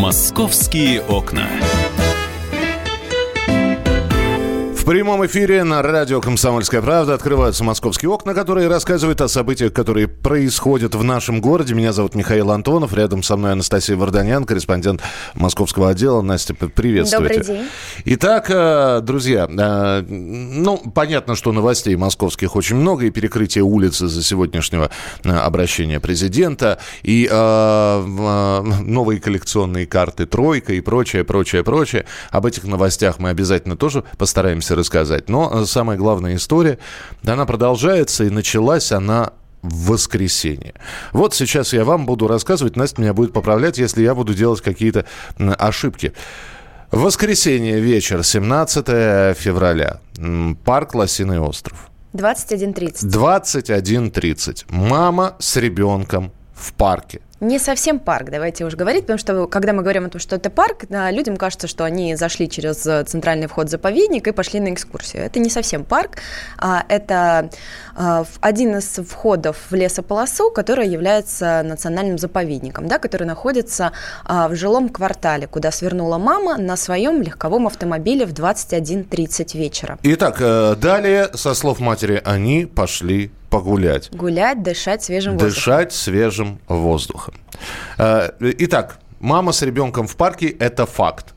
Московские окна. Прямом эфире на радио «Комсомольская правда» открываются московские окна, которые рассказывают о событиях, которые происходят в нашем городе. Меня зовут Михаил Антонов, рядом со мной Анастасия Варданян, корреспондент московского отдела. Настя, приветствуйте. Добрый день. Итак, э, друзья, э, ну, понятно, что новостей московских очень много, и перекрытие улицы за сегодняшнего э, обращения президента, и новые коллекционные карты «Тройка» и прочее, прочее, прочее. Об этих новостях мы обязательно тоже постараемся рассказать. Но самая главная история, она продолжается, и началась она в воскресенье. Вот сейчас я вам буду рассказывать, Настя меня будет поправлять, если я буду делать какие-то ошибки. Воскресенье вечер, 17 февраля. Парк Лосиный остров. 21.30. 21.30. Мама с ребенком в парке не совсем парк, давайте уже говорить, потому что когда мы говорим о том, что это парк, людям кажется, что они зашли через э, центральный вход в заповедник и пошли на экскурсию. Это не совсем парк, а это э, один из входов в лесополосу, который является национальным заповедником, да, который находится а, в жилом квартале, куда свернула мама на своем легковом автомобиле в 21.30 вечера. Итак, э, далее, со слов матери, они пошли погулять. Гулять, дышать свежим воздухом. Дышать свежим воздухом. Э, итак, мама с ребенком в парке – это факт.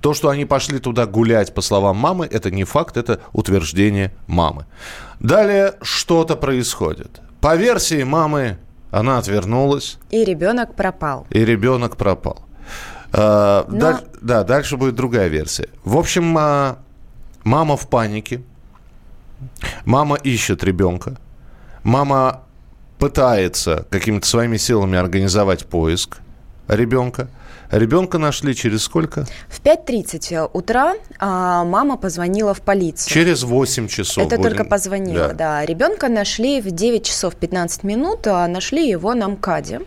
То, что они пошли туда гулять, по словам мамы, это не факт, это утверждение мамы. Далее что-то происходит. По версии мамы, она отвернулась. И ребенок пропал. И ребенок пропал. Э, Но... Даль, да, дальше будет другая версия. В общем, а, мама в панике. Мама ищет ребенка. Мама пытается какими-то своими силами организовать поиск ребенка – Ребенка нашли через сколько? В 5.30 утра а, мама позвонила в полицию. Через 8 часов. Это будем... только позвонила, да. да. Ребенка нашли в 9 часов 15 минут, а нашли его на МКАДе.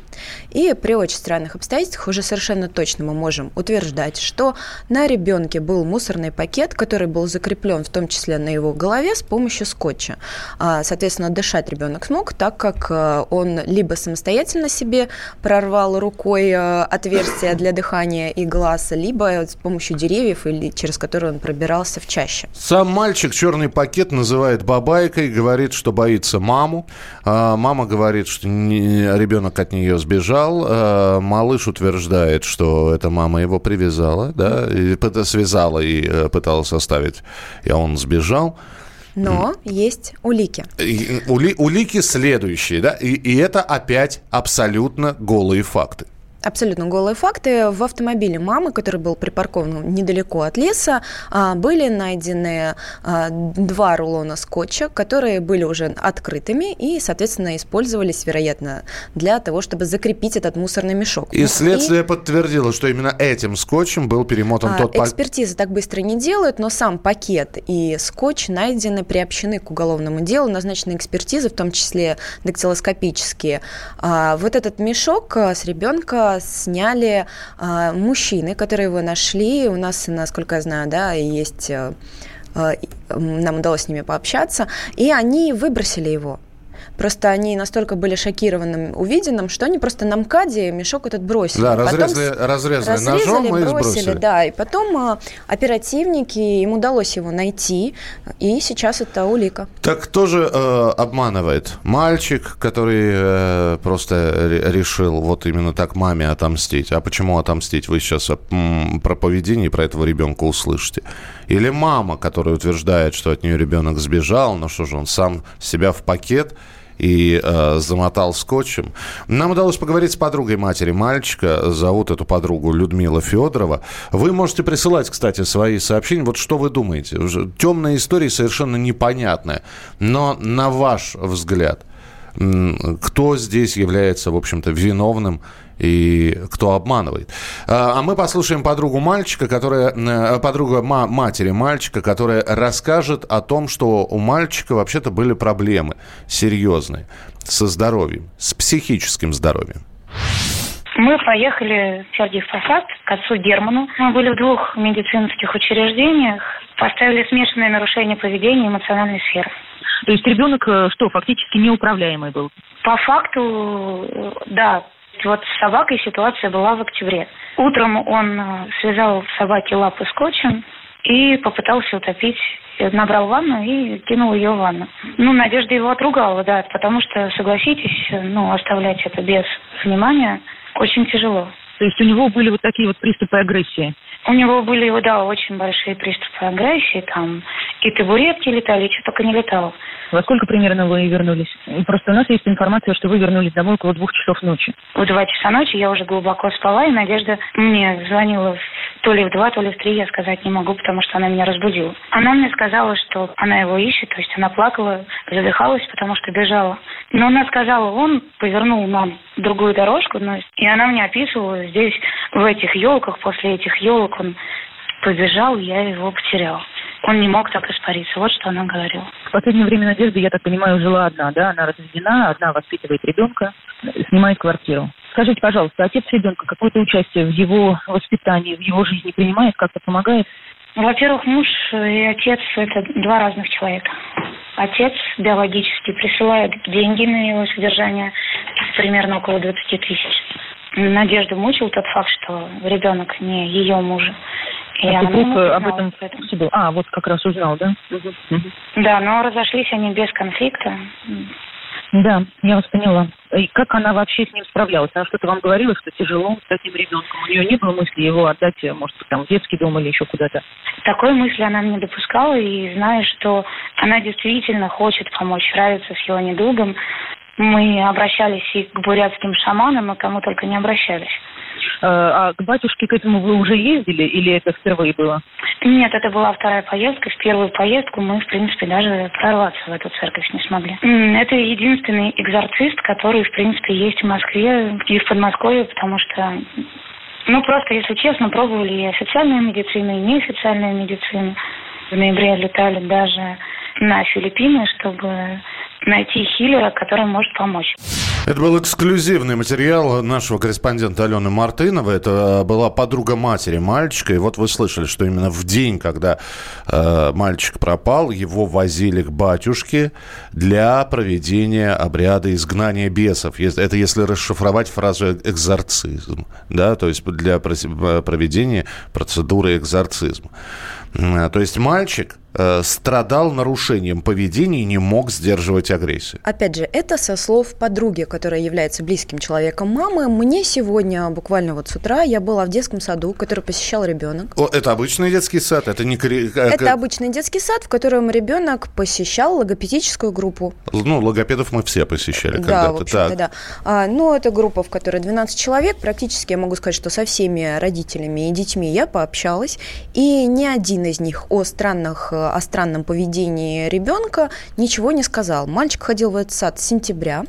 И при очень странных обстоятельствах уже совершенно точно мы можем утверждать, что на ребенке был мусорный пакет, который был закреплен в том числе на его голове с помощью скотча. А, соответственно, дышать ребенок смог, так как а, он либо самостоятельно себе прорвал рукой а, отверстие для дыхания и глаз, либо с помощью деревьев или через которые он пробирался в чаще. Сам мальчик черный пакет называет бабайкой, говорит, что боится маму. А, мама говорит, что ребенок от нее сбежал. А, малыш утверждает, что эта мама его привязала, да, и связала и э, пыталась оставить, и он сбежал. Но есть улики. Ули, улики следующие, да, и, и это опять абсолютно голые факты абсолютно голые факты. В автомобиле мамы, который был припаркован недалеко от леса, а, были найдены а, два рулона скотча, которые были уже открытыми и, соответственно, использовались, вероятно, для того, чтобы закрепить этот мусорный мешок. И ну, следствие и... подтвердило, что именно этим скотчем был перемотан а, тот пакет. Экспертизы так быстро не делают, но сам пакет и скотч найдены, приобщены к уголовному делу, назначены экспертизы, в том числе дактилоскопические. Вот этот мешок с ребенка сняли э, мужчины, которые его нашли. У нас, насколько я знаю, да, есть э, э, нам удалось с ними пообщаться, и они выбросили его. Просто они настолько были шокированы увиденным, что они просто на МКАДе мешок этот бросили. Да, разрезали, потом разрезали, разрезали ножом и бросили. Да, и потом а, оперативники, им удалось его найти, и сейчас это улика. Так кто же э, обманывает? Мальчик, который э, просто решил вот именно так маме отомстить. А почему отомстить? Вы сейчас про поведение про этого ребенка услышите. Или мама, которая утверждает, что от нее ребенок сбежал, но что же он сам себя в пакет и э, замотал скотчем. Нам удалось поговорить с подругой матери мальчика. Зовут эту подругу Людмила Федорова. Вы можете присылать, кстати, свои сообщения. Вот что вы думаете? Темная история совершенно непонятная. Но на ваш взгляд, кто здесь является, в общем-то, виновным и кто обманывает. А, а мы послушаем подругу мальчика, которая, э, подруга матери мальчика, которая расскажет о том, что у мальчика вообще-то были проблемы серьезные со здоровьем, с психическим здоровьем. Мы поехали в Сергиев Посад к отцу Герману. Мы были в двух медицинских учреждениях, поставили смешанное нарушение поведения эмоциональной сферы. То есть ребенок э, что, фактически неуправляемый был? По факту, да. вот с собакой ситуация была в октябре. Утром он э, связал собаке лапы скотчем и попытался утопить. Набрал ванну и кинул ее в ванну. Ну, Надежда его отругала, да, потому что, согласитесь, ну, оставлять это без внимания очень тяжело. То есть у него были вот такие вот приступы агрессии? У него были, да, очень большие приступы агрессии, там и табуретки летали, и что только не летало. Во сколько примерно вы вернулись? Просто у нас есть информация, что вы вернулись домой около двух часов ночи. В два часа ночи я уже глубоко спала, и Надежда мне звонила то ли в два, то ли в три, я сказать не могу, потому что она меня разбудила. Она мне сказала, что она его ищет, то есть она плакала, задыхалась, потому что бежала. Но она сказала, он повернул нам другую дорожку, ну, и она мне описывала здесь, в этих елках, после этих елок он побежал, я его потерял он не мог так испариться. Вот что она говорила. В последнее время Надежда, я так понимаю, жила одна, да? Она разведена, одна воспитывает ребенка, снимает квартиру. Скажите, пожалуйста, отец ребенка какое-то участие в его воспитании, в его жизни принимает, как-то помогает? Во-первых, муж и отец – это два разных человека. Отец биологически присылает деньги на его содержание, примерно около 20 тысяч. Надежду мучил тот факт, что ребенок не ее мужа. И а супруг об этом в А, вот как раз узнал, да? Да, но разошлись они без конфликта. Да, я вас поняла. И как она вообще с ним справлялась? Она что-то вам говорила, что тяжело с таким ребенком? У нее не было мысли его отдать, может быть, там, в детский дом или еще куда-то? Такой мысли она не допускала, и зная, что она действительно хочет помочь, справиться с его недугом, мы обращались и к бурятским шаманам, и кому только не обращались. Э, а к батюшке к этому вы уже ездили или это впервые было? Нет, это была вторая поездка. В первую поездку мы, в принципе, даже прорваться в эту церковь не смогли. Это единственный экзорцист, который, в принципе, есть в Москве и в Подмосковье, потому что ну, просто, если честно, пробовали и официальную медицину, и неофициальную медицину. В ноябре летали даже на Филиппины, чтобы найти хиллера, который может помочь. Это был эксклюзивный материал нашего корреспондента Алены Мартыновой. Это была подруга матери мальчика. И вот вы слышали, что именно в день, когда э, мальчик пропал, его возили к батюшке для проведения обряда изгнания бесов. Это если расшифровать фразу экзорцизм. Да, то есть для проведения процедуры экзорцизма. То есть мальчик Э, страдал нарушением поведения и не мог сдерживать агрессию. Опять же, это со слов подруги, которая является близким человеком мамы. Мне сегодня, буквально вот с утра, я была в детском саду, который посещал ребенок. О, это обычный детский сад? Это не... Это обычный детский сад, в котором ребенок посещал логопедическую группу. Ну, логопедов мы все посещали когда-то. Да, в общем-то, да. А, ну, это группа, в которой 12 человек. Практически я могу сказать, что со всеми родителями и детьми я пообщалась. И ни один из них о странных э, о странном поведении ребенка ничего не сказал. Мальчик ходил в этот сад с сентября,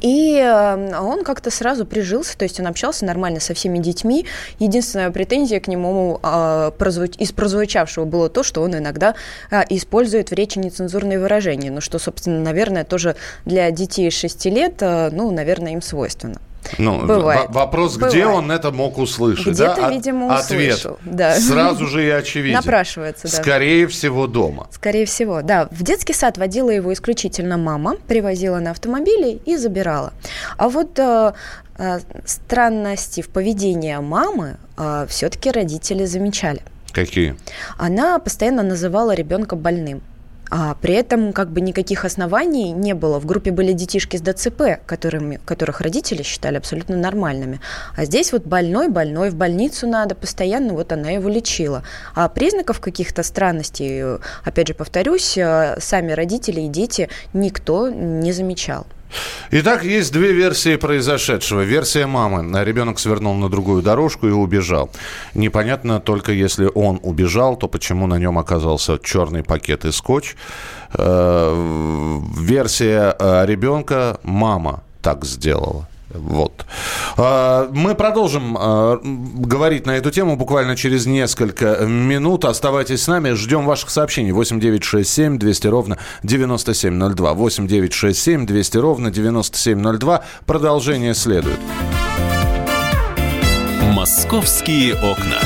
и э, он как-то сразу прижился, то есть он общался нормально со всеми детьми. Единственная претензия к нему прозвуч... из прозвучавшего было то, что он иногда э, использует в речи нецензурные выражения, ну что, собственно, наверное, тоже для детей 6 лет, э, ну, наверное, им свойственно. Ну, Бывает. Вопрос, Бывает. где он это мог услышать? Где-то, да? видимо, услышал. Ответ да. сразу же и очевиден. Напрашивается, да. Скорее всего, дома. Скорее всего, да. В детский сад водила его исключительно мама, привозила на автомобиле и забирала. А вот э, э, странности в поведении мамы э, все-таки родители замечали. Какие? Она постоянно называла ребенка больным. А при этом как бы никаких оснований не было. В группе были детишки с ДЦП, которыми, которых родители считали абсолютно нормальными. А здесь вот больной, больной, в больницу надо, постоянно вот она его лечила. А признаков каких-то странностей, опять же повторюсь, э, сами родители и дети никто не замечал. Итак, есть две версии произошедшего. Версия мамы. Ребенок свернул на другую дорожку и убежал. Непонятно только, если он убежал, то почему на нем оказался черный пакет и скотч. Э, версия э, ребенка. Мама так сделала. Вот. А, мы продолжим а, говорить на эту тему буквально через несколько минут. Оставайтесь с нами. Ждем ваших сообщений. 8 9 6 7 200 ровно 9702. 8 9 6 7 200 ровно 9702. Продолжение следует. Московские окна.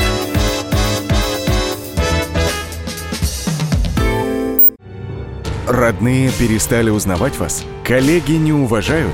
Родные перестали узнавать вас? Коллеги не уважают?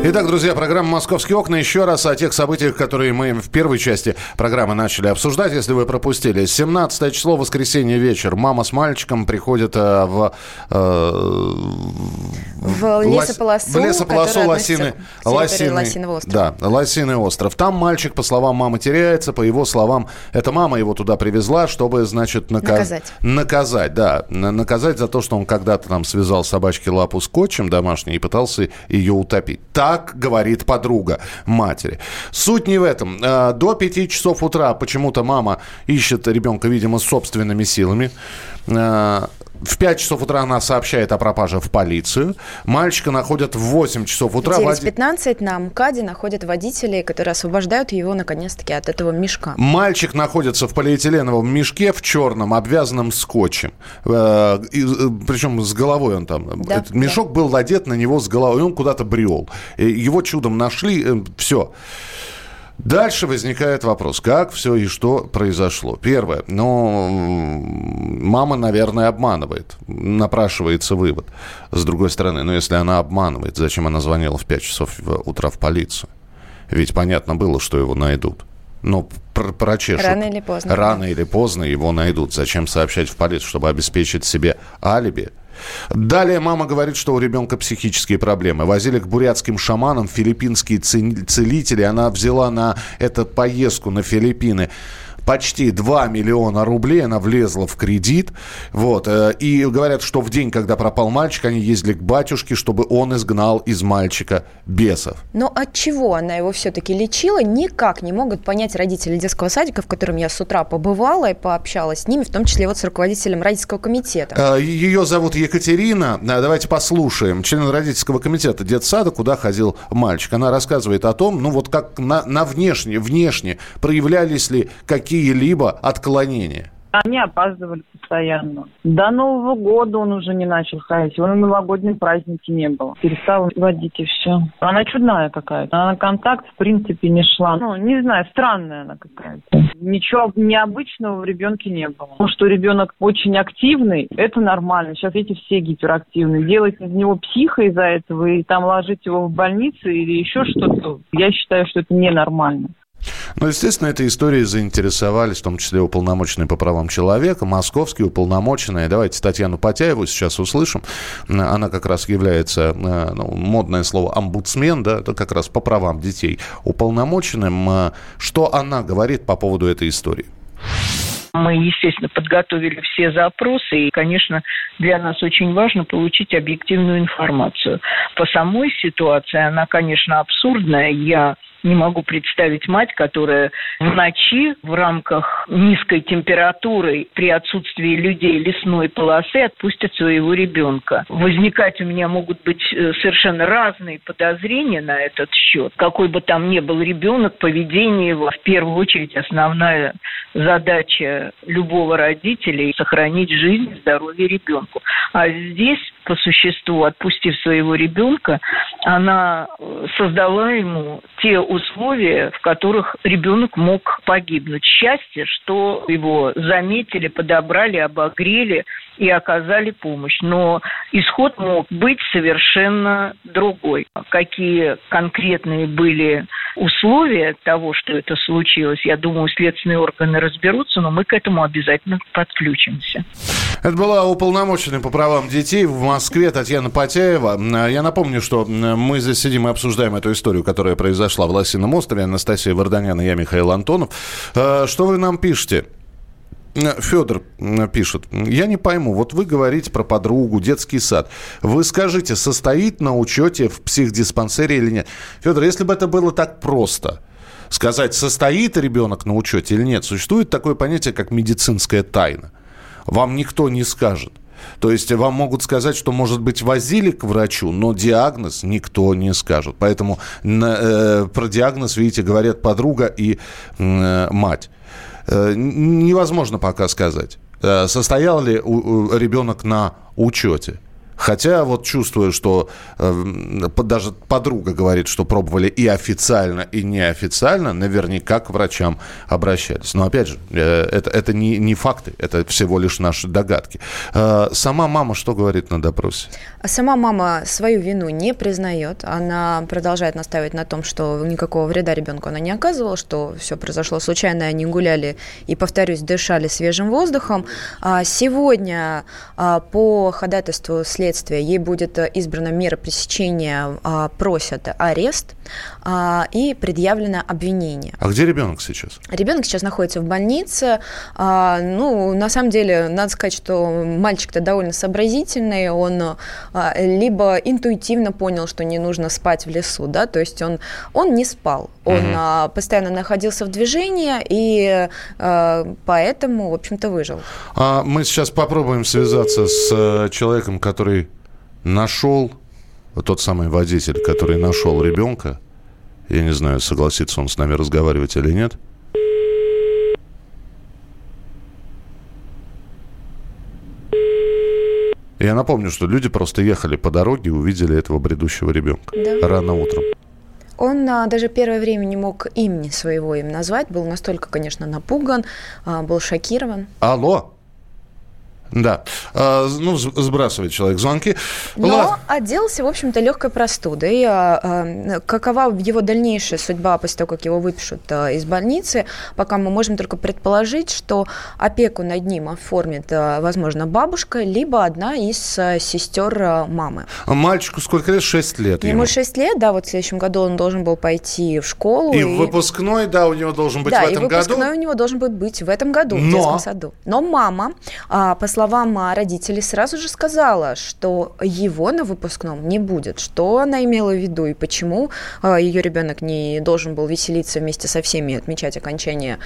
Итак, друзья, программа «Московские окна». Еще раз о тех событиях, которые мы в первой части программы начали обсуждать, если вы пропустили. 17 число, воскресенье вечер. Мама с мальчиком приходит э, в... В лесополосу, в лесополосу Лосины, Лосины, Лосиный остров. Да, Лосиный остров. Там мальчик, по словам мамы, теряется. По его словам, эта мама его туда привезла, чтобы, значит, нака... наказать. Наказать, да. Наказать за то, что он когда-то там связал собачке лапу скотчем домашней и пытался ее утопить. Так говорит подруга матери. Суть не в этом. А, до 5 часов утра почему-то мама ищет ребенка, видимо, собственными силами. В 5 часов утра она сообщает о пропаже в полицию. Мальчика находят в 8 часов утра. В 9.15 на МКАДе находят водителей, которые освобождают его, наконец-таки, от этого мешка. Мальчик находится в полиэтиленовом мешке в черном, обвязанном скотчем. Э, э, причем с головой он там. Да, Этот мешок да. был надет на него с головой, он куда-то брел. Его чудом нашли, э, все. Дальше возникает вопрос, как все и что произошло. Первое, ну, мама, наверное, обманывает. Напрашивается вывод. С другой стороны, ну, если она обманывает, зачем она звонила в 5 часов утра в полицию? Ведь понятно было, что его найдут. Ну, пр прочешут. Рано или поздно. Рано да. или поздно его найдут. Зачем сообщать в полицию, чтобы обеспечить себе алиби? Далее мама говорит, что у ребенка психические проблемы. Возили к бурятским шаманам филиппинские целители. Она взяла на эту поездку на Филиппины почти 2 миллиона рублей она влезла в кредит. Вот. Э, и говорят, что в день, когда пропал мальчик, они ездили к батюшке, чтобы он изгнал из мальчика бесов. Но от чего она его все-таки лечила, никак не могут понять родители детского садика, в котором я с утра побывала и пообщалась с ними, в том числе вот с руководителем родительского комитета. Э, Ее зовут Екатерина. Э, давайте послушаем. Член родительского комитета детсада, куда ходил мальчик. Она рассказывает о том, ну вот как на, на внешне, внешне проявлялись ли какие какие-либо отклонения? Они опаздывали постоянно. До Нового года он уже не начал ходить. Он на новогодние праздники не было. Перестал водить и все. Она чудная какая-то. Она на контакт, в принципе, не шла. Ну, не знаю, странная она какая-то. Ничего необычного в ребенке не было. Потому что ребенок очень активный, это нормально. Сейчас эти все гиперактивные. Делать из него психа из-за этого и там ложить его в больницу или еще что-то, я считаю, что это ненормально. Ну, естественно, этой историей заинтересовались, в том числе уполномоченные по правам человека, московские уполномоченные. Давайте Татьяну Потяеву сейчас услышим. Она как раз является, э, ну, модное слово, омбудсмен, да, это как раз по правам детей. Уполномоченным, э, что она говорит по поводу этой истории? Мы, естественно, подготовили все запросы, и, конечно, для нас очень важно получить объективную информацию. По самой ситуации она, конечно, абсурдная. Я не могу представить мать, которая в ночи в рамках низкой температуры при отсутствии людей лесной полосы отпустит своего ребенка. Возникать у меня могут быть э, совершенно разные подозрения на этот счет. Какой бы там ни был ребенок, поведение его в первую очередь основная задача любого родителя – сохранить жизнь и здоровье ребенку. А здесь, по существу, отпустив своего ребенка, она э, создала ему те условия, в которых ребенок мог погибнуть. Счастье, что его заметили, подобрали, обогрели и оказали помощь. Но исход мог быть совершенно другой. Какие конкретные были условия того, что это случилось, я думаю, следственные органы разберутся, но мы к этому обязательно подключимся. Это была уполномоченная по правам детей в Москве Татьяна Потяева. Я напомню, что мы здесь сидим и обсуждаем эту историю, которая произошла в Лосином острове. Анастасия Варданян и я, Михаил Антонов. Э, что вы нам пишете? Федор пишет, я не пойму, вот вы говорите про подругу, детский сад. Вы скажите, состоит на учете в психдиспансере или нет? Федор, если бы это было так просто, сказать, состоит ребенок на учете или нет, существует такое понятие, как медицинская тайна. Вам никто не скажет. То есть вам могут сказать, что, может быть, возили к врачу, но диагноз никто не скажет. Поэтому э, про диагноз, видите, говорят подруга и э, мать. Э, невозможно пока сказать, э, состоял ли ребенок на учете. Хотя вот чувствую, что э, даже подруга говорит, что пробовали и официально, и неофициально, наверняка к врачам обращались. Но опять же, э, это, это не, не факты, это всего лишь наши догадки. Э, сама мама что говорит на допросе? Сама мама свою вину не признает. Она продолжает настаивать на том, что никакого вреда ребенку она не оказывала, что все произошло случайно, они гуляли и, повторюсь, дышали свежим воздухом. А сегодня а, по ходатайству следствия следствия, ей будет э, избрана мера пресечения, а, просят арест и предъявлено обвинение. А где ребенок сейчас? Ребенок сейчас находится в больнице. А, ну, на самом деле, надо сказать, что мальчик-то довольно сообразительный, он либо интуитивно понял, что не нужно спать в лесу, да, то есть он, он не спал, он угу. постоянно находился в движении и поэтому, в общем-то, выжил. А мы сейчас попробуем связаться с э, человеком, который нашел, тот самый водитель, который нашел ребенка, я не знаю, согласится он с нами разговаривать или нет. Я напомню, что люди просто ехали по дороге и увидели этого бредущего ребенка да. рано утром. Он а, даже первое время не мог имени своего им назвать, был настолько, конечно, напуган, а, был шокирован. Алло, да. А, ну, сбрасывает человек звонки. Но Ладно. отделался, в общем-то, легкой простудой. А, а, какова его дальнейшая судьба после того, как его выпишут из больницы, пока мы можем только предположить, что опеку над ним оформит, возможно, бабушка, либо одна из сестер мамы. А мальчику сколько лет? Шесть лет ему. Шесть лет, да, вот в следующем году он должен был пойти в школу. И, и... выпускной, да, у него должен быть да, в этом году. Да, и выпускной у него должен быть в этом году, Но... в детском саду. Но мама, по словам родителей, сразу же сказала, что его на выпускном не будет. Что она имела в виду и почему а, ее ребенок не должен был веселиться вместе со всеми и отмечать окончание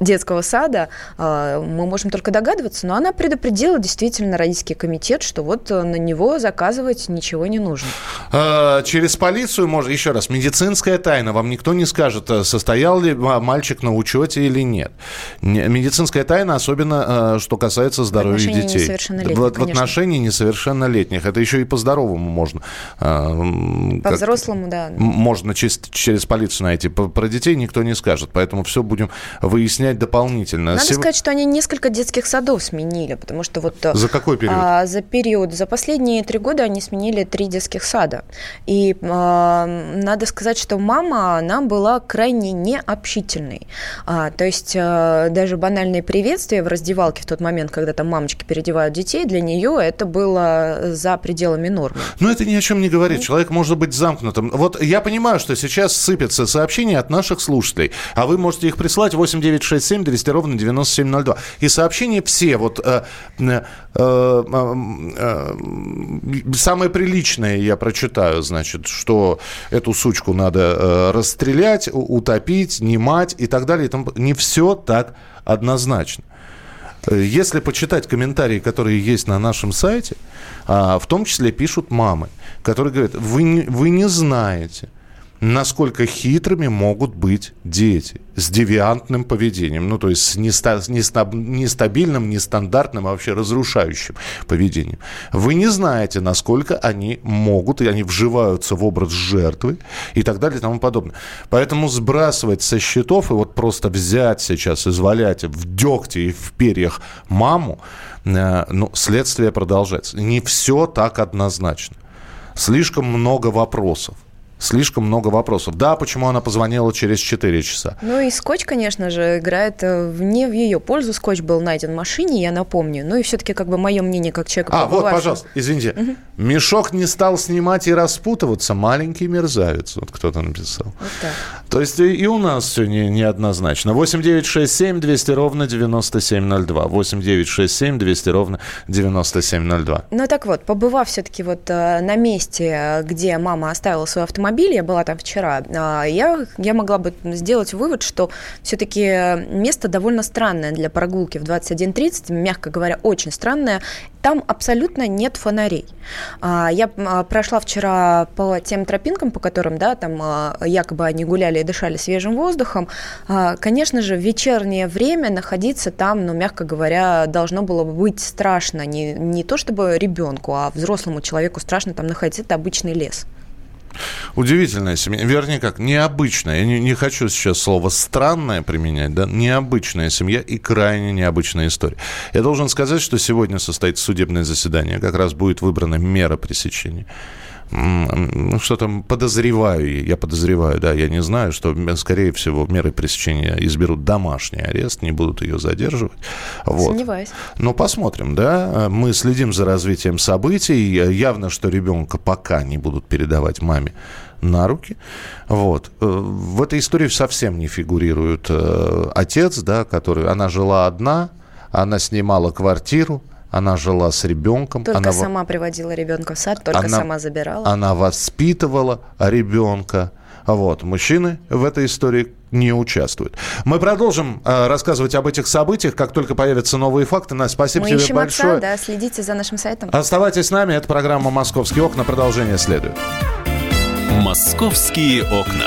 детского сада, а, мы можем только догадываться, но она предупредила действительно родительский комитет, что вот на него заказывать ничего не нужно. А, через полицию, может, еще раз, медицинская тайна, вам никто не скажет, состоял ли мальчик на учете или нет. Медицинская тайна, особенно что касается здоровья детей несовершеннолетних, в, в отношении несовершеннолетних. Это еще и по-здоровому можно. А, По-взрослому, да. Можно через, через полицию найти. Про детей никто не скажет, поэтому все будем выяснять дополнительно. Надо Сев... сказать, что они несколько детских садов сменили, потому что вот... Э, за какой период? А, за период, за последние три года они сменили три детских сада. И а, надо сказать, что мама, она была крайне необщительной. А, то есть а, даже банальные приветствия в раздевалке в тот момент, когда там мамочки переодевают детей, для нее это было за пределами нормы. Но это ни о чем не говорит. Человек может быть замкнутым. Вот я понимаю, что сейчас сыпятся сообщения от наших слушателей, а вы можете их прислать 8967 200 ровно 9702. И сообщения все, вот э, э, э, э, самое приличное я прочитаю, значит, что эту сучку надо э, расстрелять, утопить, немать и так далее. И там, не все так однозначно. Если почитать комментарии, которые есть на нашем сайте, а, в том числе пишут мамы, которые говорят, вы вы не знаете, насколько хитрыми могут быть дети с девиантным поведением, ну, то есть с неста, неста, нестабильным, нестандартным, а вообще разрушающим поведением. Вы не знаете, насколько они могут, и они вживаются в образ жертвы и так далее и тому подобное. Поэтому сбрасывать со счетов и вот просто взять сейчас, извалять в дегте и в перьях маму, э, ну, следствие продолжается. Не все так однозначно. Слишком много вопросов слишком много вопросов. Да, почему она позвонила через 4 часа? Ну и скотч, конечно же, играет э, не в ее пользу. Скотч был найден в машине, я напомню. Ну и все-таки как бы мое мнение как человека... А, вот, пожалуйста, извините. Угу. Мешок не стал снимать и распутываться. Маленький мерзавец. Вот кто-то написал. Вот так. То есть и у нас все не, неоднозначно. 8 9 6 7 200 ровно 9702. 8 9 6 7 200 ровно 9702. Ну так вот, побывав все-таки вот э, на месте, где мама оставила свой автомобиль, автомобиль, я была там вчера, а, я, я могла бы сделать вывод, что все-таки место довольно странное для прогулки в 21.30, мягко говоря, очень странное. Там абсолютно нет фонарей. А, я а, прошла вчера по тем тропинкам, по которым, да, там якобы они гуляли и дышали свежим воздухом. Конечно же, в вечернее время находиться там, ну, мягко говоря, должно было быть страшно. Не, не то чтобы ребенку, а взрослому человеку страшно там находиться. Это обычный лес. Удивительная семья. Вернее, как, необычная. Я не, не хочу сейчас слово «странная» применять, да? Необычная семья и крайне необычная история. Я должен сказать, что сегодня состоится судебное заседание. Как раз будет выбрана мера пресечения что там подозреваю, я подозреваю, да, я не знаю, что, скорее всего, меры пресечения изберут домашний арест, не будут ее задерживать. Вот. Сомневаюсь. Но посмотрим, да, мы следим за развитием событий, явно, что ребенка пока не будут передавать маме на руки. Вот. Э, в этой истории совсем не фигурирует э, отец, да, который... Она жила одна, она снимала квартиру, она жила с ребенком. Только она, сама приводила ребенка в сад, только она, сама забирала. Она воспитывала ребенка. Вот. Мужчины в этой истории не участвуют. Мы продолжим э, рассказывать об этих событиях, как только появятся новые факты. Настя, спасибо Мы тебе ищем большое. Отца, да, следите за нашим сайтом. Оставайтесь с нами. Это программа «Московские окна». Продолжение следует. «Московские окна».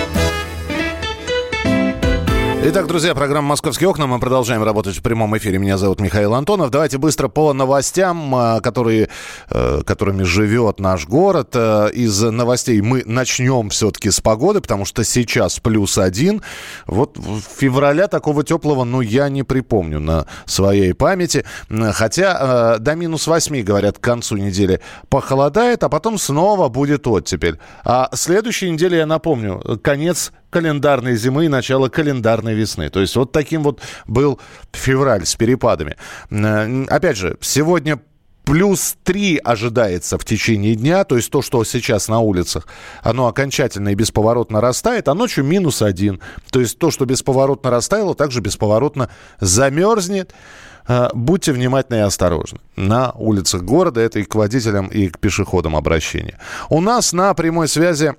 Итак, друзья, программа «Московские окна». Мы продолжаем работать в прямом эфире. Меня зовут Михаил Антонов. Давайте быстро по новостям, а, которые, э, которыми живет наш город. Э, из новостей мы начнем все-таки с погоды, потому что сейчас плюс один. Вот февраля такого теплого, ну, я не припомню на своей памяти. Хотя э, до минус восьми, говорят, к концу недели похолодает, а потом снова будет оттепель. А следующей неделе, я напомню, конец календарной зимы и начало календарной весны. То есть вот таким вот был февраль с перепадами. Э, опять же, сегодня Плюс 3 ожидается в течение дня, то есть то, что сейчас на улицах, оно окончательно и бесповоротно растает, а ночью минус 1. То есть то, что бесповоротно растаяло, также бесповоротно замерзнет. Э, будьте внимательны и осторожны. На улицах города это и к водителям, и к пешеходам обращение. У нас на прямой связи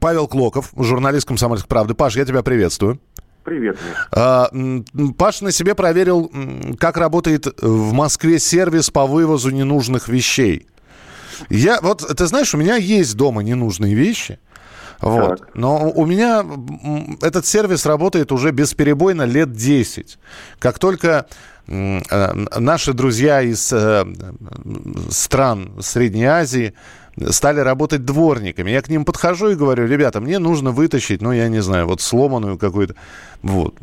Павел Клоков, журналист «Комсомольской правды». Паш, я тебя приветствую. Привет. А, Паш на себе проверил, как работает в Москве сервис по вывозу ненужных вещей. Я, вот, ты знаешь, у меня есть дома ненужные вещи. Вот. Так. Но у меня этот сервис работает уже бесперебойно лет 10. Как только э, наши друзья из э, стран Средней Азии стали работать дворниками. Я к ним подхожу и говорю, ребята, мне нужно вытащить, ну, я не знаю, вот сломанную какую-то, вот.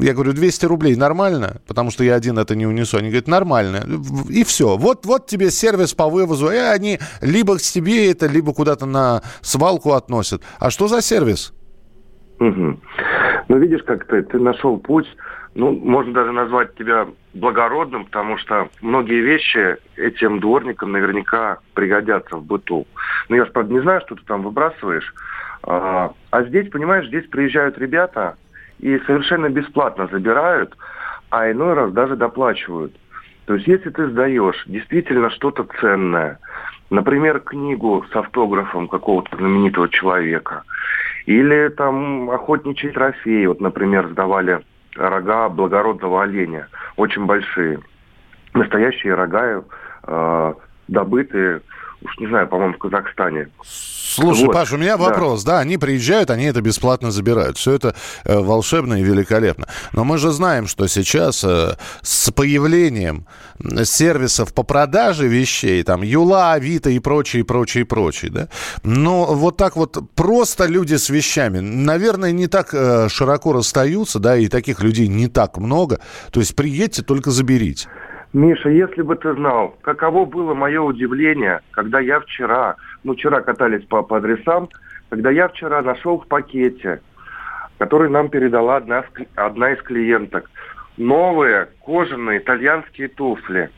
Я говорю, 200 рублей нормально, потому что я один это не унесу. Они говорят, нормально. И все. Вот, вот тебе сервис по вывозу. И они либо к себе это, либо куда-то на свалку относят. А что за сервис? Угу. Ну, видишь, как ты, ты нашел путь ну, можно даже назвать тебя благородным, потому что многие вещи этим дворникам наверняка пригодятся в быту. Но я, правда, не знаю, что ты там выбрасываешь. А, а здесь, понимаешь, здесь приезжают ребята и совершенно бесплатно забирают, а иной раз даже доплачивают. То есть, если ты сдаешь действительно что-то ценное, например, книгу с автографом какого-то знаменитого человека, или там охотничий трофей, вот, например, сдавали рога благородного оленя, очень большие. Настоящие рога, э, добытые уж не знаю, по-моему, в Казахстане. Слушай, вот. Паш, у меня вопрос. Да. да, они приезжают, они это бесплатно забирают. Все это э, волшебно и великолепно. Но мы же знаем, что сейчас э, с появлением сервисов по продаже вещей, там, Юла, Авито и прочее, прочее, прочее, да, но вот так вот просто люди с вещами, наверное, не так э, широко расстаются, да, и таких людей не так много. То есть приедьте, только заберите. Миша, если бы ты знал, каково было мое удивление, когда я вчера, ну вчера катались по, по адресам, когда я вчера нашел в пакете, который нам передала одна, одна из клиенток, новые кожаные итальянские туфли.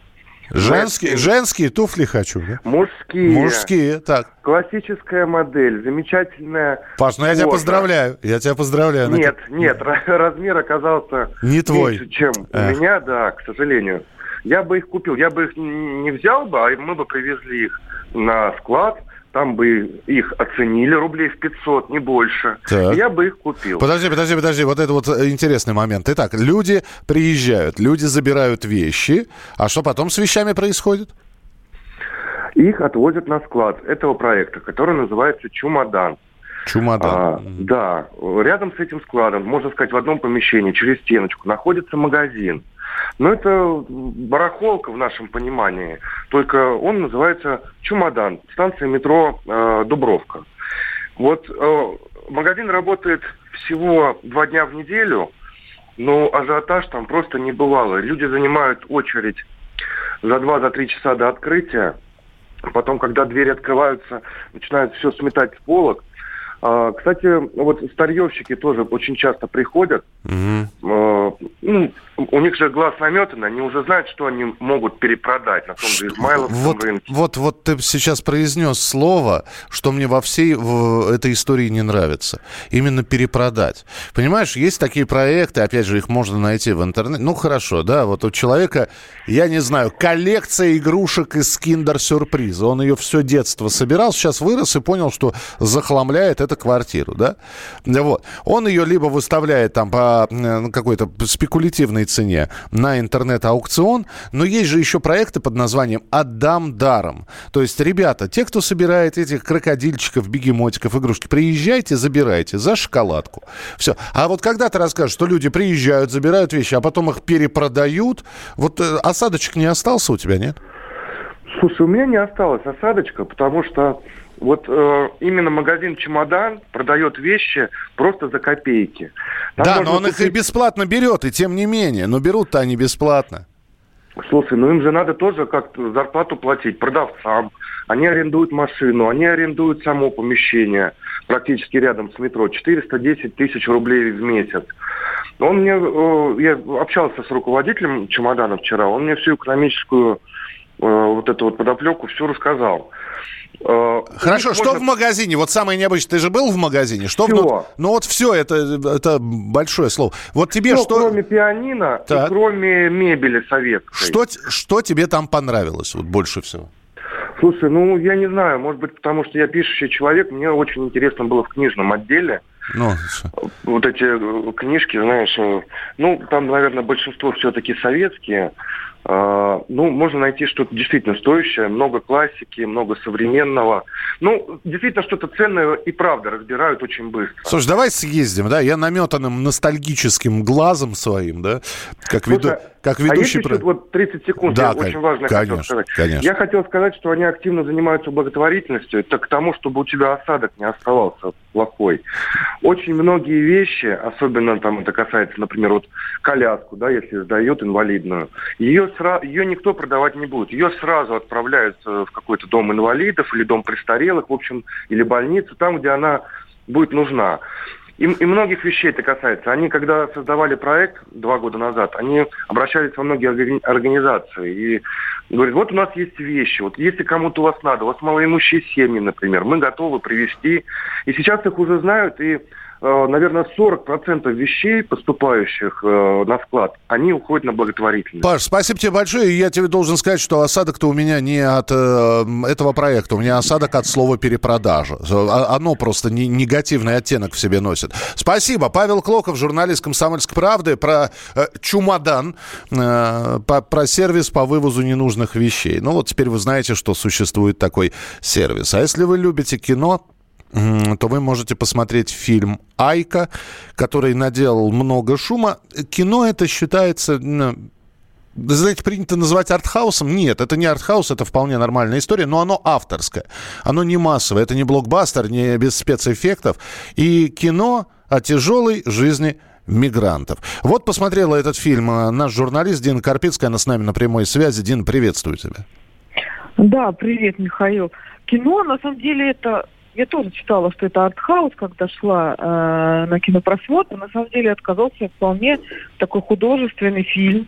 Женские, женские туфли хочу, да? Мужские. Мужские, так. Классическая модель, замечательная. Паш, ну я тебя поздравляю, я тебя поздравляю. Нет, нет, размер оказался не твой, меньше, чем Эх. у меня, да, к сожалению я бы их купил. Я бы их не взял бы, а мы бы привезли их на склад, там бы их оценили рублей в 500, не больше. Так. Я бы их купил. Подожди, подожди, подожди, вот это вот э, интересный момент. Итак, люди приезжают, люди забирают вещи, а что потом с вещами происходит? Их отвозят на склад этого проекта, который называется «Чумадан». Чумадан. А, да, рядом с этим складом, можно сказать, в одном помещении, через стеночку, находится магазин. Но это барахолка в нашем понимании. Только он называется Чумадан, станция метро э, Дубровка. Вот э, магазин работает всего два дня в неделю, но ажиотаж там просто не бывало. Люди занимают очередь за два-три за часа до открытия. Потом, когда двери открываются, начинают все сметать с полок. А, кстати, вот старьевщики тоже очень часто приходят. Угу. Ну, у них же глаз наметан, они уже знают, что они могут перепродать на том же Измайловском вот, рынке. Вот, вот ты сейчас произнес слово, что мне во всей в этой истории не нравится. Именно перепродать. Понимаешь, есть такие проекты, опять же, их можно найти в интернете. Ну, хорошо, да, вот у человека, я не знаю, коллекция игрушек из киндер-сюрприза. Он ее все детство собирал, сейчас вырос и понял, что захламляет это квартиру, да? Вот. Он ее либо выставляет там по какой-то спекулятивной цене на интернет-аукцион, но есть же еще проекты под названием «Отдам даром». То есть, ребята, те, кто собирает этих крокодильчиков, бегемотиков, игрушки, приезжайте, забирайте за шоколадку. Все. А вот когда ты расскажешь, что люди приезжают, забирают вещи, а потом их перепродают, вот э, осадочек не остался у тебя, нет? Слушай, у меня не осталось осадочка, потому что вот э, именно магазин «Чемодан» продает вещи просто за копейки. Там да, но он купить... их и бесплатно берет, и тем не менее. Но берут-то они бесплатно. Слушай, ну им же надо тоже как-то зарплату платить продавцам. Они арендуют машину, они арендуют само помещение практически рядом с метро. 410 тысяч рублей в месяц. Он мне, э, я общался с руководителем чемодана вчера, он мне всю экономическую э, вот эту вот подоплеку все рассказал. Э, Хорошо, что можно... в магазине? Вот самое необычное, ты же был в магазине? Что все. В... Ну вот все, это, это большое слово. Вот тебе все, что... кроме пианино так. и кроме мебели советской. Что, что тебе там понравилось вот больше всего? Слушай, ну я не знаю, может быть, потому что я пишущий человек, мне очень интересно было в книжном отделе. Ну, вот эти э, книжки, знаешь, э, ну, там, наверное, большинство все-таки советские, ну, можно найти что-то действительно стоящее, много классики, много современного. Ну, действительно, что-то ценное и правда разбирают очень быстро. Слушай, давай съездим, да? Я наметанным ностальгическим глазом своим, да, как, Слушай, веду, как ведущий... А есть еще вот 30 секунд, да, я очень важно конечно, хотел сказать. Конечно. Я хотел сказать, что они активно занимаются благотворительностью, это к тому, чтобы у тебя осадок не оставался плохой. Очень многие вещи, особенно там это касается, например, вот коляску, да, если сдают инвалидную, ее сразу, ее никто продавать не будет. Ее сразу отправляют в какой-то дом инвалидов или дом престарелых, в общем, или больницу, там, где она будет нужна. И, и многих вещей это касается. Они, когда создавали проект два года назад, они обращались во многие организации и говорят, вот у нас есть вещи, вот если кому-то у вас надо, у вас малоимущие семьи, например, мы готовы привести. И сейчас их уже знают, и наверное, 40% вещей, поступающих э, на склад, они уходят на благотворительность. Паш, спасибо тебе большое. Я тебе должен сказать, что осадок-то у меня не от э, этого проекта. У меня осадок от слова перепродажа. А, оно просто не, негативный оттенок в себе носит. Спасибо. Павел Клоков, журналист «Комсомольской правды», про э, чумадан, э, по, про сервис по вывозу ненужных вещей. Ну вот теперь вы знаете, что существует такой сервис. А если вы любите кино, то вы можете посмотреть фильм «Айка», который наделал много шума. Кино это считается знаете, принято называть артхаусом. Нет, это не артхаус, это вполне нормальная история, но оно авторское. Оно не массовое, это не блокбастер, не без спецэффектов. И кино о тяжелой жизни мигрантов. Вот посмотрела этот фильм э, наш журналист Дина Карпицкая, она с нами на прямой связи. Дин, приветствую тебя. Да, привет, Михаил. Кино, на самом деле, это... Я тоже читала, что это артхаус, когда шла э, на кинопросмотр. На самом деле отказался вполне такой художественный фильм.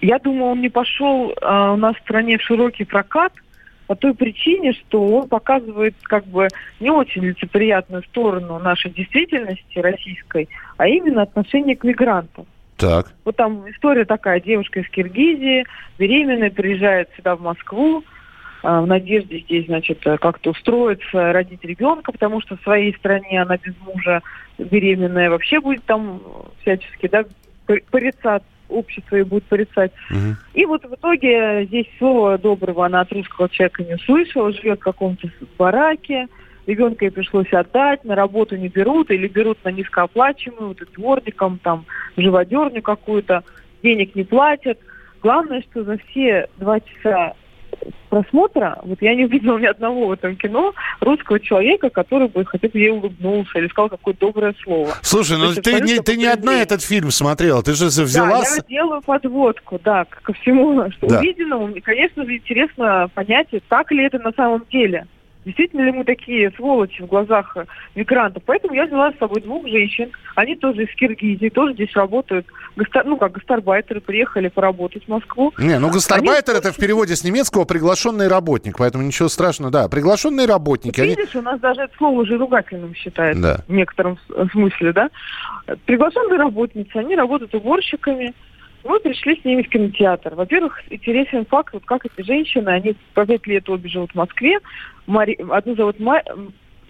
Я думаю, он не пошел э, у нас в стране в широкий прокат – по той причине, что он показывает как бы не очень лицеприятную сторону нашей действительности российской, а именно отношение к мигрантам. Так. Вот там история такая, девушка из Киргизии, беременная, приезжает сюда в Москву, в надежде здесь, значит, как-то устроиться, родить ребенка, потому что в своей стране она без мужа беременная вообще будет там всячески, да, порицаться общество и будет порицать. Угу. И вот в итоге здесь слова доброго она от русского человека не услышала, живет в каком-то бараке, ребенка ей пришлось отдать, на работу не берут или берут на низкооплачиваемую, вот дворником, там, живодерню какую-то, денег не платят. Главное, что за все два часа просмотра, вот я не увидела ни одного в этом кино русского человека, который бы хотя бы ей улыбнулся или сказал какое-то доброе слово. Слушай, ну ты не, ты не одна этот фильм смотрела, ты же взяла... Да, я делаю подводку, да, ко всему, что да. увиденному. Мне, конечно же, интересно понять, так ли это на самом деле. Действительно ли мы такие сволочи в глазах мигрантов? Поэтому я взяла с собой двух женщин. Они тоже из Киргизии, тоже здесь работают. Гастар, ну, как гастарбайтеры приехали поработать в Москву. Не, ну гастарбайтер они... это в переводе с немецкого приглашенный работник, поэтому ничего страшного. Да, приглашенные работники. Ты видишь, у нас даже это слово уже ругательным считается да. в некотором смысле, да? Приглашенные работницы, они работают уборщиками, мы пришли с ними в кинотеатр. Во-первых, интересен факт, вот как эти женщины, они по пять лет обе живут в Москве. Мари... Одну зовут Ма...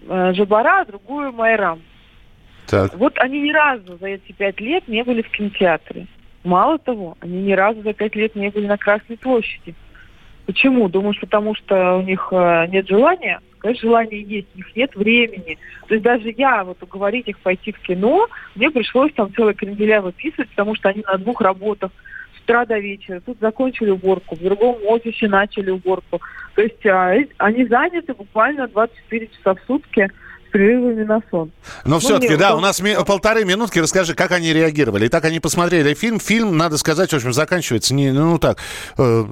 Э, Жабара, а другую Майрам. Так. Вот они ни разу за эти пять лет не были в кинотеатре. Мало того, они ни разу за пять лет не были на Красной площади. Почему? Думаешь, потому что у них э, нет желания? Конечно, желание есть, у них нет времени. То есть даже я, вот уговорить их пойти в кино, мне пришлось там целый кренделя выписывать, потому что они на двух работах с утра до вечера. Тут закончили уборку, в другом офисе начали уборку. То есть а, они заняты буквально 24 часа в сутки с перерывами на сон. Но ну, все-таки, да, у нас ми- полторы минутки. Расскажи, как они реагировали. И так они посмотрели фильм. Фильм, надо сказать, в общем, заканчивается не, ну так. Э,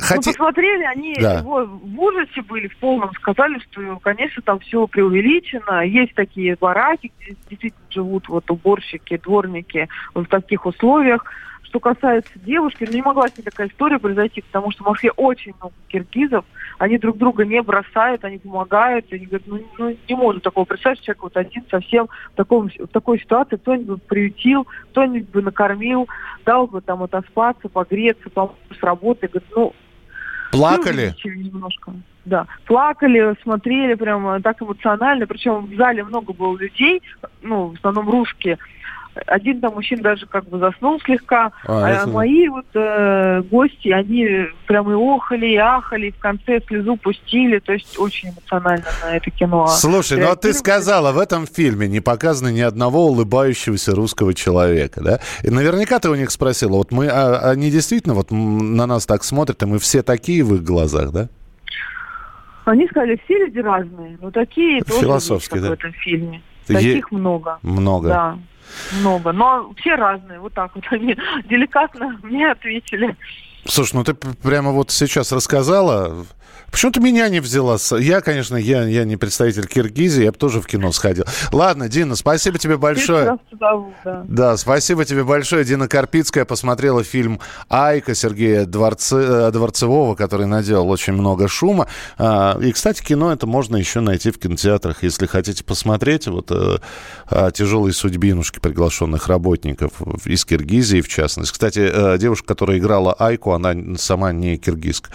Хоти... Ну, посмотрели, они да. его в ужасе были в полном. Сказали, что, конечно, там все преувеличено. Есть такие бараки, где действительно живут вот уборщики, дворники вот в таких условиях. Что касается девушки, ну, не могла с ней такая история произойти, потому что в Москве очень много киргизов, они друг друга не бросают, они помогают, они говорят, ну, ну не может такого представить, человек вот один совсем в, таком, в такой ситуации, кто-нибудь бы приютил, кто-нибудь бы накормил, дал бы там отоспаться, погреться, помочь с работы, говорит, ну... Плакали? Немножко. Да, плакали, смотрели прямо так эмоционально, причем в зале много было людей, ну, в основном русские, один там мужчина даже как бы заснул слегка, а, а это... мои вот э, гости, они прям и охали, и ахали, и в конце слезу пустили, то есть очень эмоционально на это кино. Слушай, ну а ты сказала, в этом фильме не показано ни одного улыбающегося русского человека, да? И наверняка ты у них спросила, вот мы, а, они действительно вот на нас так смотрят, и мы все такие в их глазах, да? Они сказали, все люди разные, но такие тоже в этом фильме. Таких е... много. Много. Да много. Но все разные, вот так вот они деликатно мне ответили. Слушай, ну ты прямо вот сейчас рассказала, Почему ты меня не взяла? Я, конечно, я, я не представитель Киргизии, я бы тоже в кино сходил. Ладно, Дина, спасибо тебе большое. да. да, спасибо тебе большое. Дина Карпицкая посмотрела фильм «Айка» Сергея Дворце, э, Дворцевого, который наделал очень много шума. А, и, кстати, кино это можно еще найти в кинотеатрах, если хотите посмотреть вот э, о тяжелой судьбинушке приглашенных работников из Киргизии, в частности. Кстати, э, девушка, которая играла Айку, она сама не киргизка.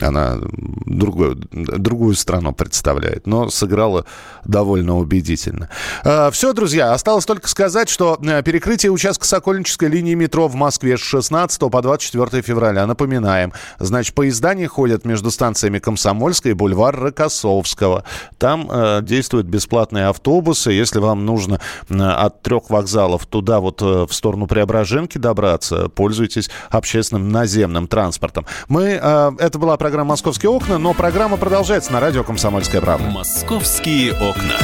Она другую, другую страну представляет, но сыграла довольно убедительно. А, Все, друзья, осталось только сказать, что э, перекрытие участка Сокольнической линии метро в Москве с 16 по 24 февраля. Напоминаем, значит, поезда не ходят между станциями Комсомольская и бульвар Рокоссовского. Там э, действуют бесплатные автобусы. Если вам нужно э, от трех вокзалов туда вот в сторону Преображенки добраться, пользуйтесь общественным наземным транспортом. Мы, это была программа «Московские окна», но программа продолжается на радио «Комсомольская правда». «Московские окна».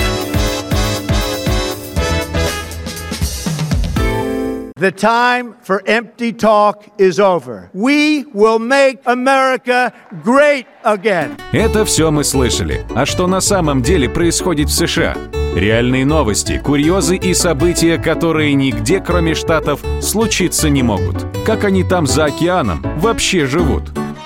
The time for empty talk is over. We will make America great again. Это все мы слышали. А что на самом деле происходит в США? Реальные новости, курьезы и события, которые нигде, кроме Штатов, случиться не могут. Как они там за океаном вообще живут?